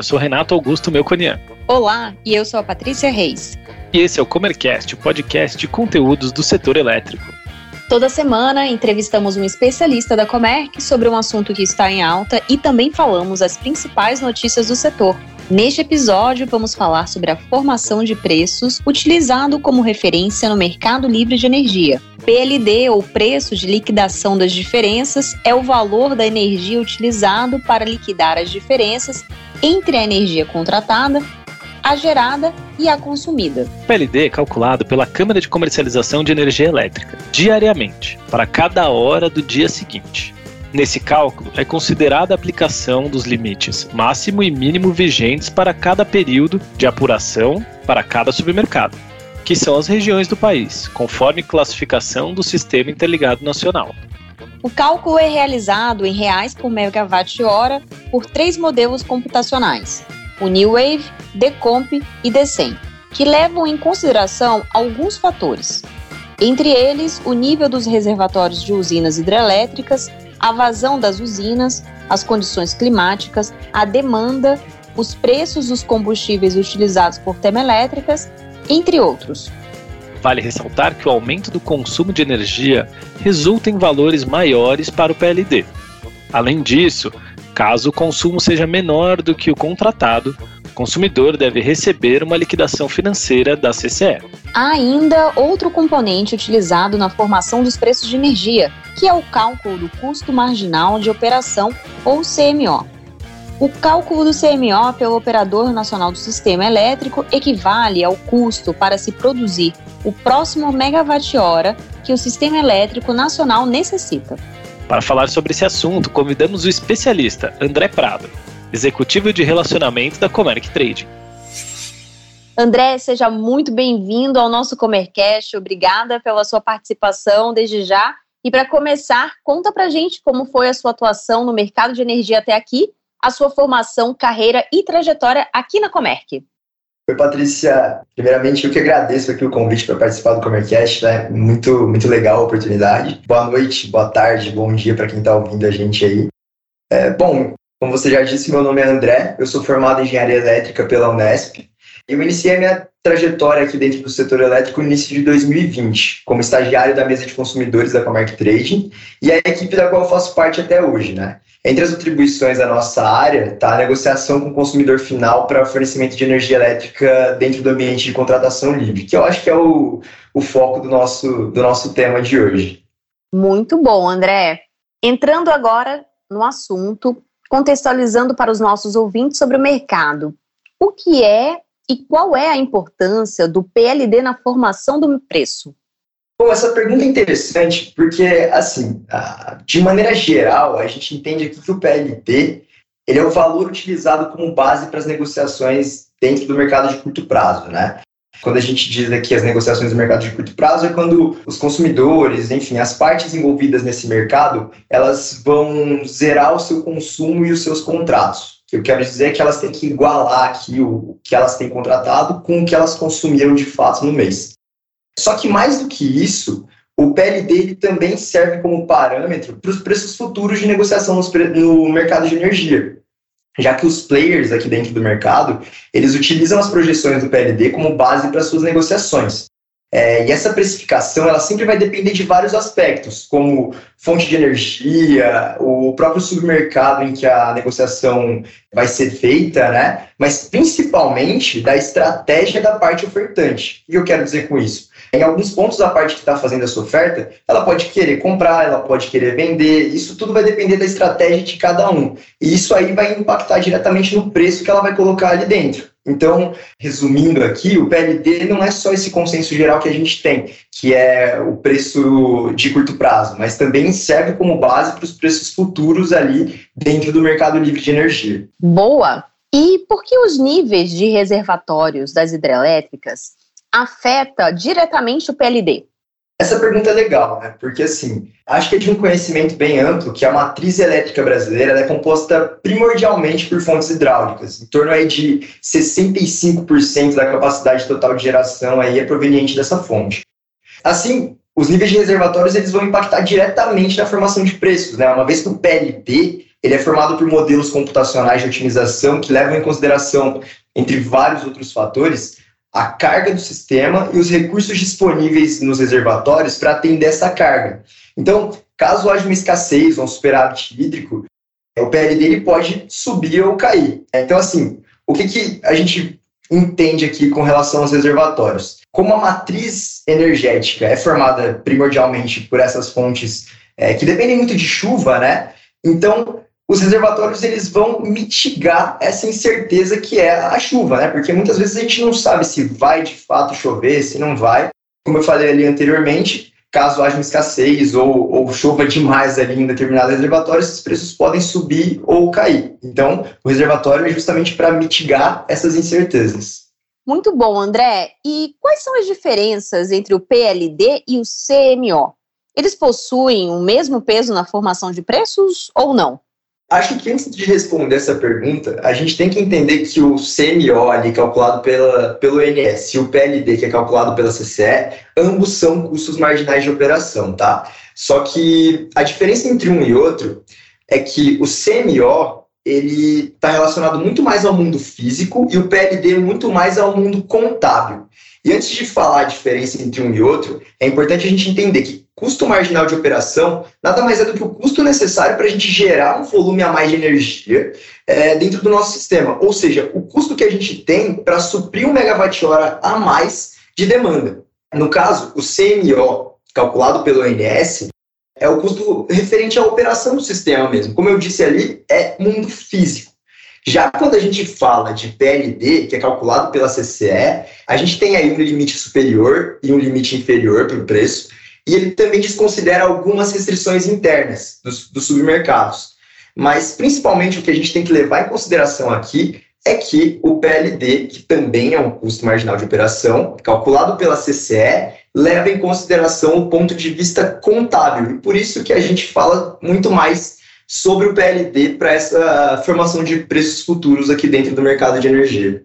eu sou Renato Augusto Melconian. Olá, e eu sou a Patrícia Reis. E esse é o Comercast, o podcast de conteúdos do setor elétrico. Toda semana entrevistamos um especialista da Comerc sobre um assunto que está em alta e também falamos as principais notícias do setor. Neste episódio, vamos falar sobre a formação de preços utilizado como referência no mercado livre de energia. PLD, ou preço de liquidação das diferenças, é o valor da energia utilizado para liquidar as diferenças entre a energia contratada a gerada e a consumida. PLD é calculado pela Câmara de Comercialização de Energia Elétrica, diariamente, para cada hora do dia seguinte. Nesse cálculo, é considerada a aplicação dos limites máximo e mínimo vigentes para cada período de apuração para cada supermercado, que são as regiões do país, conforme classificação do Sistema Interligado Nacional. O cálculo é realizado em reais por megawatt-hora por três modelos computacionais: o New Wave, Decomp e Decem, que levam em consideração alguns fatores, entre eles o nível dos reservatórios de usinas hidrelétricas, a vazão das usinas, as condições climáticas, a demanda, os preços dos combustíveis utilizados por termoelétricas, entre outros. Vale ressaltar que o aumento do consumo de energia resulta em valores maiores para o PLD. Além disso, Caso o consumo seja menor do que o contratado, o consumidor deve receber uma liquidação financeira da CCE. Há ainda outro componente utilizado na formação dos preços de energia, que é o cálculo do custo marginal de operação, ou CMO. O cálculo do CMO pelo Operador Nacional do Sistema Elétrico equivale ao custo para se produzir o próximo megawatt-hora que o Sistema Elétrico Nacional necessita. Para falar sobre esse assunto, convidamos o especialista André Prado, executivo de relacionamento da Comerc Trade. André, seja muito bem-vindo ao nosso Comercast. Obrigada pela sua participação desde já. E para começar, conta para gente como foi a sua atuação no mercado de energia até aqui, a sua formação, carreira e trajetória aqui na Comerc. Oi, Patrícia. Primeiramente, eu que agradeço aqui o convite para participar do Comercast, né? Muito, muito legal a oportunidade. Boa noite, boa tarde, bom dia para quem está ouvindo a gente aí. É, bom, como você já disse, meu nome é André, eu sou formado em Engenharia Elétrica pela Unesp. Eu iniciei a minha trajetória aqui dentro do setor elétrico no início de 2020, como estagiário da mesa de consumidores da Comerc Trading e a equipe da qual faço parte até hoje, né? Entre as atribuições da nossa área está a negociação com o consumidor final para fornecimento de energia elétrica dentro do ambiente de contratação livre, que eu acho que é o, o foco do nosso, do nosso tema de hoje. Muito bom, André. Entrando agora no assunto, contextualizando para os nossos ouvintes sobre o mercado. O que é e qual é a importância do PLD na formação do preço? Bom, essa pergunta é interessante porque, assim, de maneira geral, a gente entende aqui que o PLD ele é o valor utilizado como base para as negociações dentro do mercado de curto prazo, né? Quando a gente diz aqui as negociações do mercado de curto prazo, é quando os consumidores, enfim, as partes envolvidas nesse mercado, elas vão zerar o seu consumo e os seus contratos. Eu quero dizer é que elas têm que igualar aqui o que elas têm contratado com o que elas consumiram de fato no mês. Só que mais do que isso, o PLD também serve como parâmetro para os preços futuros de negociação no mercado de energia, já que os players aqui dentro do mercado, eles utilizam as projeções do PLD como base para suas negociações. É, e essa precificação ela sempre vai depender de vários aspectos, como fonte de energia, o próprio supermercado em que a negociação vai ser feita, né? mas principalmente da estratégia da parte ofertante. O que eu quero dizer com isso? Em alguns pontos, a parte que está fazendo essa oferta, ela pode querer comprar, ela pode querer vender, isso tudo vai depender da estratégia de cada um. E isso aí vai impactar diretamente no preço que ela vai colocar ali dentro. Então, resumindo aqui, o PLD não é só esse consenso geral que a gente tem, que é o preço de curto prazo, mas também serve como base para os preços futuros ali dentro do mercado livre de energia. Boa! E por que os níveis de reservatórios das hidrelétricas afeta diretamente o PLD? Essa pergunta é legal, né? Porque assim, acho que é de um conhecimento bem amplo que a matriz elétrica brasileira é composta primordialmente por fontes hidráulicas. Em torno aí de 65% da capacidade total de geração aí é proveniente dessa fonte. Assim, os níveis de reservatórios eles vão impactar diretamente na formação de preços, né? Uma vez que o PLD ele é formado por modelos computacionais de otimização que levam em consideração, entre vários outros fatores, a carga do sistema e os recursos disponíveis nos reservatórios para atender essa carga. Então, caso haja uma escassez ou um superávit hídrico, o PL dele pode subir ou cair. Então, assim, o que, que a gente entende aqui com relação aos reservatórios? Como a matriz energética é formada primordialmente por essas fontes é, que dependem muito de chuva, né? Então, os reservatórios eles vão mitigar essa incerteza que é a chuva, né? Porque muitas vezes a gente não sabe se vai de fato chover, se não vai. Como eu falei ali anteriormente, caso haja uma escassez ou, ou chova demais ali em determinados reservatórios, esses preços podem subir ou cair. Então, o reservatório é justamente para mitigar essas incertezas. Muito bom, André. E quais são as diferenças entre o PLD e o CMO? Eles possuem o mesmo peso na formação de preços ou não? Acho que antes de responder essa pergunta, a gente tem que entender que o CMO ali calculado pela, pelo INS e o PLD que é calculado pela CCE, ambos são custos marginais de operação, tá? Só que a diferença entre um e outro é que o CMO ele está relacionado muito mais ao mundo físico e o PLD muito mais ao mundo contábil. E antes de falar a diferença entre um e outro, é importante a gente entender que custo marginal de operação nada mais é do que o custo necessário para a gente gerar um volume a mais de energia é, dentro do nosso sistema. Ou seja, o custo que a gente tem para suprir um megawatt-hora a mais de demanda. No caso, o CMO, calculado pelo ONS, é o custo referente à operação do sistema mesmo. Como eu disse ali, é mundo físico. Já quando a gente fala de PLD, que é calculado pela CCE, a gente tem aí um limite superior e um limite inferior para o preço, e ele também desconsidera algumas restrições internas dos, dos submercados. Mas, principalmente, o que a gente tem que levar em consideração aqui é que o PLD, que também é um custo marginal de operação, calculado pela CCE, leva em consideração o ponto de vista contábil. E por isso que a gente fala muito mais sobre o PLD para essa formação de preços futuros aqui dentro do mercado de energia.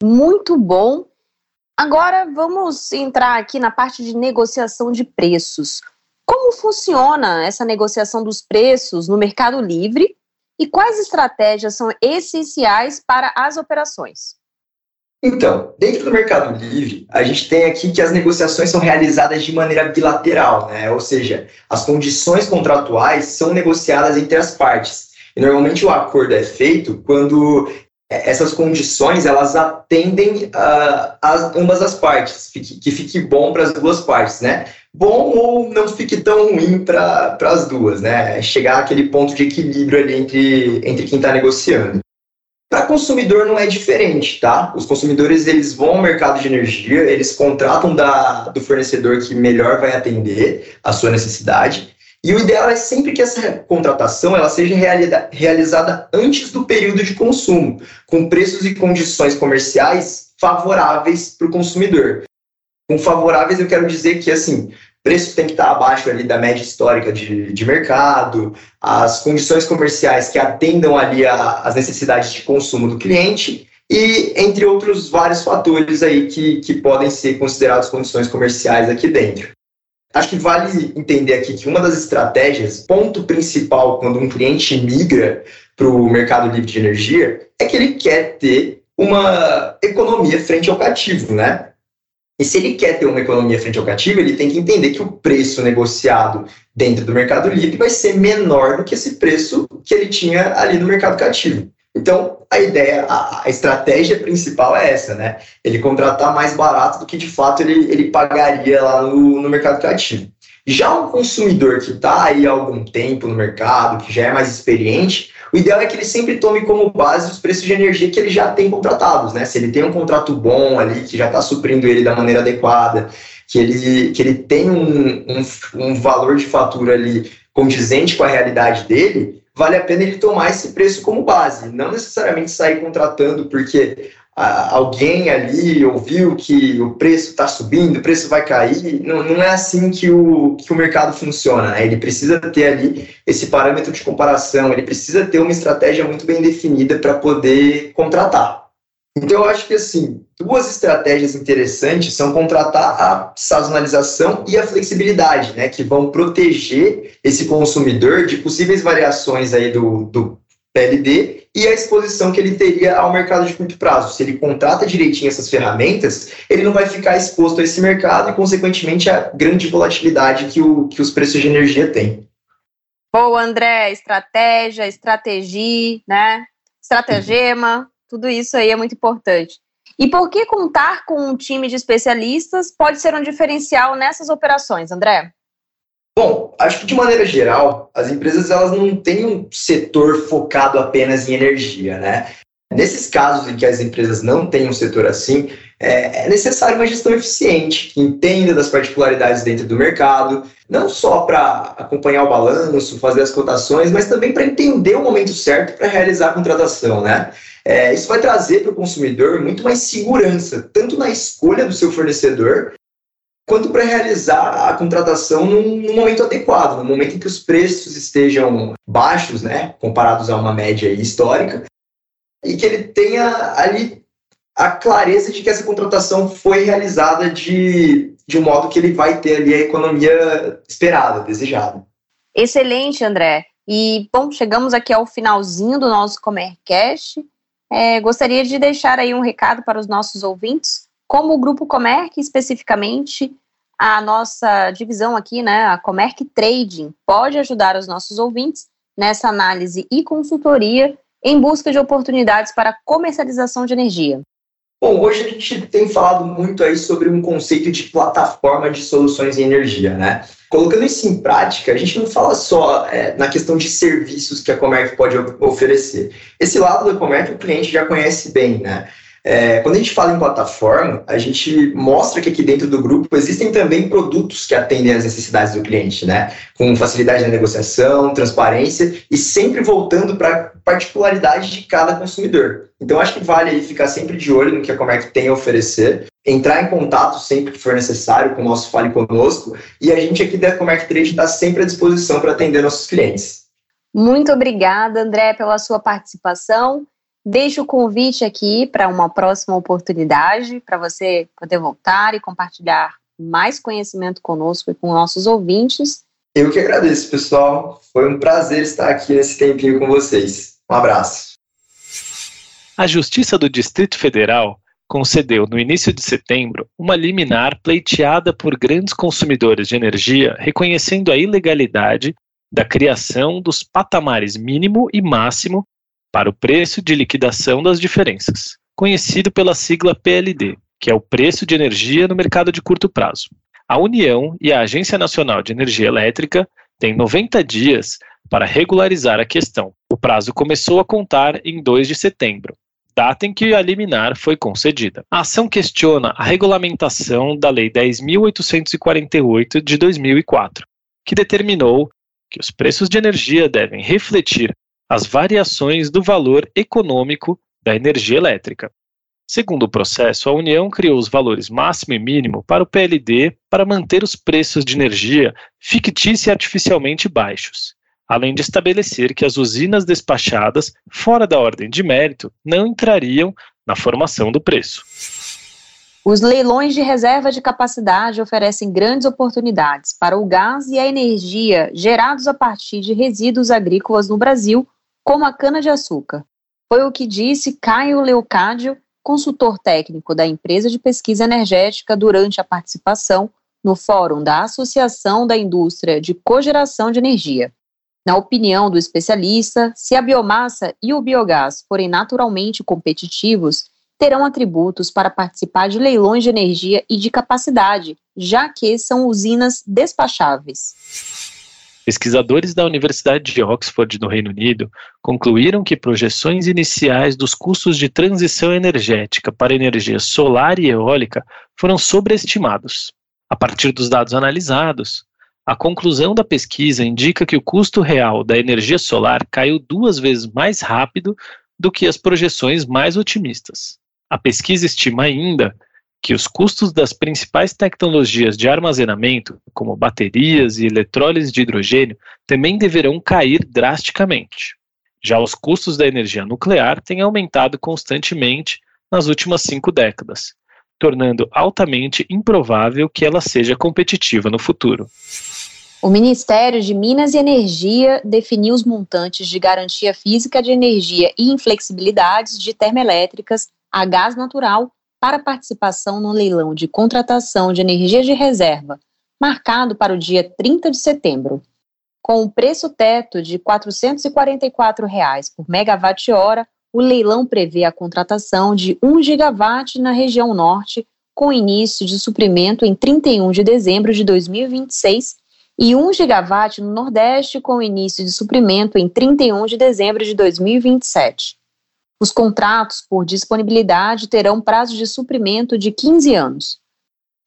Muito bom. Agora vamos entrar aqui na parte de negociação de preços. Como funciona essa negociação dos preços no Mercado Livre e quais estratégias são essenciais para as operações? Então, dentro do Mercado Livre, a gente tem aqui que as negociações são realizadas de maneira bilateral, né? ou seja, as condições contratuais são negociadas entre as partes. E normalmente o acordo é feito quando essas condições elas atendem uh, as, ambas as partes, fique, que fique bom para as duas partes, né? Bom ou não fique tão ruim para as duas, né? Chegar àquele ponto de equilíbrio ali entre, entre quem está negociando. Para consumidor não é diferente, tá? Os consumidores eles vão ao mercado de energia, eles contratam da, do fornecedor que melhor vai atender a sua necessidade e o ideal é sempre que essa contratação ela seja realizada antes do período de consumo, com preços e condições comerciais favoráveis para o consumidor. Com favoráveis eu quero dizer que assim preço tem que estar abaixo ali da média histórica de, de mercado, as condições comerciais que atendam ali às necessidades de consumo do cliente e entre outros vários fatores aí que, que podem ser considerados condições comerciais aqui dentro. Acho que vale entender aqui que uma das estratégias, ponto principal quando um cliente migra para o mercado livre de energia, é que ele quer ter uma economia frente ao cativo, né? E se ele quer ter uma economia frente ao cativo, ele tem que entender que o preço negociado dentro do mercado livre vai ser menor do que esse preço que ele tinha ali no mercado cativo. Então, a ideia, a, estratégia principal é essa, né? Ele contratar mais barato do que de fato ele, ele pagaria lá no, no mercado criativo. Já um consumidor que está aí há algum tempo no mercado, que já é mais experiente, o ideal é que ele sempre tome como base os preços de energia que ele já tem contratados, né? Se ele tem um contrato bom ali, que já está suprindo ele da maneira adequada, que ele, que ele tem um, um, um valor de fatura ali condizente com a realidade dele, vale a pena ele tomar esse preço como base, não necessariamente sair contratando porque ah, alguém ali ouviu que o preço está subindo, o preço vai cair. Não, não é assim que o, que o mercado funciona. Né? Ele precisa ter ali esse parâmetro de comparação, ele precisa ter uma estratégia muito bem definida para poder contratar. Então, eu acho que, assim, duas estratégias interessantes são contratar a sazonalização e a flexibilidade, né, que vão proteger esse consumidor de possíveis variações aí do, do PLD e a exposição que ele teria ao mercado de curto prazo. Se ele contrata direitinho essas ferramentas, ele não vai ficar exposto a esse mercado e, consequentemente, a grande volatilidade que, o, que os preços de energia têm. Boa, André, estratégia, estratégia, né? Estratagema, tudo isso aí é muito importante. E por que contar com um time de especialistas pode ser um diferencial nessas operações, André? Bom, acho que de maneira geral, as empresas elas não têm um setor focado apenas em energia, né? Nesses casos em que as empresas não têm um setor assim, é, é necessário uma gestão eficiente, que entenda das particularidades dentro do mercado, não só para acompanhar o balanço, fazer as cotações, mas também para entender o momento certo para realizar a contratação, né? É, isso vai trazer para o consumidor muito mais segurança, tanto na escolha do seu fornecedor, quanto para realizar a contratação num, num, momento adequado, no momento em que os preços estejam baixos, né, comparados a uma média histórica, e que ele tenha ali a clareza de que essa contratação foi realizada de, de um modo que ele vai ter ali a economia esperada, desejada. Excelente, André. E, bom, chegamos aqui ao finalzinho do nosso Comercast. É, gostaria de deixar aí um recado para os nossos ouvintes como o Grupo Comerc, especificamente, a nossa divisão aqui, né, a Comerc Trading, pode ajudar os nossos ouvintes nessa análise e consultoria em busca de oportunidades para comercialização de energia. Bom, hoje a gente tem falado muito aí sobre um conceito de plataforma de soluções em energia, né? Colocando isso em prática, a gente não fala só é, na questão de serviços que a Comerc pode oferecer. Esse lado da Comerc o cliente já conhece bem, né? É, quando a gente fala em plataforma, a gente mostra que aqui dentro do grupo existem também produtos que atendem às necessidades do cliente, né? Com facilidade na negociação, transparência e sempre voltando para a particularidade de cada consumidor. Então, acho que vale aí ficar sempre de olho no que a Comerc tem a oferecer, entrar em contato sempre que for necessário com o nosso Fale Conosco e a gente aqui da Comerc Trade está sempre à disposição para atender nossos clientes. Muito obrigada, André, pela sua participação. Deixo o convite aqui para uma próxima oportunidade, para você poder voltar e compartilhar mais conhecimento conosco e com nossos ouvintes. Eu que agradeço, pessoal. Foi um prazer estar aqui nesse tempinho com vocês. Um abraço. A Justiça do Distrito Federal concedeu, no início de setembro, uma liminar pleiteada por grandes consumidores de energia, reconhecendo a ilegalidade da criação dos patamares mínimo e máximo para o preço de liquidação das diferenças, conhecido pela sigla PLD, que é o preço de energia no mercado de curto prazo. A União e a Agência Nacional de Energia Elétrica têm 90 dias para regularizar a questão. O prazo começou a contar em 2 de setembro, data em que a liminar foi concedida. A ação questiona a regulamentação da Lei 10.848 de 2004, que determinou que os preços de energia devem refletir as variações do valor econômico da energia elétrica. Segundo o processo, a União criou os valores máximo e mínimo para o PLD para manter os preços de energia fictícia e artificialmente baixos, além de estabelecer que as usinas despachadas, fora da ordem de mérito, não entrariam na formação do preço. Os leilões de reserva de capacidade oferecem grandes oportunidades para o gás e a energia gerados a partir de resíduos agrícolas no Brasil como a cana-de-açúcar. Foi o que disse Caio Leocádio, consultor técnico da empresa de pesquisa energética, durante a participação no Fórum da Associação da Indústria de Cogeração de Energia. Na opinião do especialista, se a biomassa e o biogás forem naturalmente competitivos, terão atributos para participar de leilões de energia e de capacidade, já que são usinas despacháveis. Pesquisadores da Universidade de Oxford, no Reino Unido, concluíram que projeções iniciais dos custos de transição energética para energia solar e eólica foram sobreestimados. A partir dos dados analisados, a conclusão da pesquisa indica que o custo real da energia solar caiu duas vezes mais rápido do que as projeções mais otimistas. A pesquisa estima ainda que os custos das principais tecnologias de armazenamento, como baterias e eletrólise de hidrogênio, também deverão cair drasticamente. Já os custos da energia nuclear têm aumentado constantemente nas últimas cinco décadas, tornando altamente improvável que ela seja competitiva no futuro. O Ministério de Minas e Energia definiu os montantes de garantia física de energia e inflexibilidades de termoelétricas a gás natural para participação no leilão de contratação de energia de reserva, marcado para o dia 30 de setembro. Com o preço teto de 444 reais por megawatt-hora, o leilão prevê a contratação de 1 gigawatt na região norte, com início de suprimento em 31 de dezembro de 2026 e 1 gigawatt no Nordeste, com início de suprimento em 31 de dezembro de 2027. Os contratos por disponibilidade terão prazo de suprimento de 15 anos.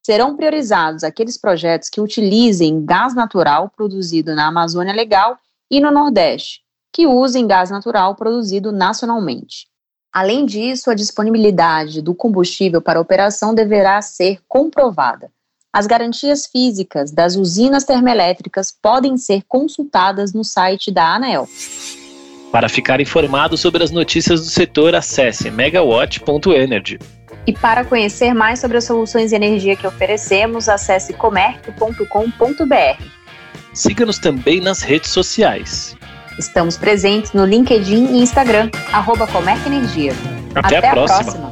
Serão priorizados aqueles projetos que utilizem gás natural produzido na Amazônia Legal e no Nordeste, que usem gás natural produzido nacionalmente. Além disso, a disponibilidade do combustível para operação deverá ser comprovada as garantias físicas das usinas termoelétricas podem ser consultadas no site da ANEL. Para ficar informado sobre as notícias do setor, acesse megawatt.energy. E para conhecer mais sobre as soluções de energia que oferecemos, acesse comerc.com.br. Siga-nos também nas redes sociais. Estamos presentes no LinkedIn e Instagram, arroba Comerc Energia. Até, Até a, próxima. A próxima.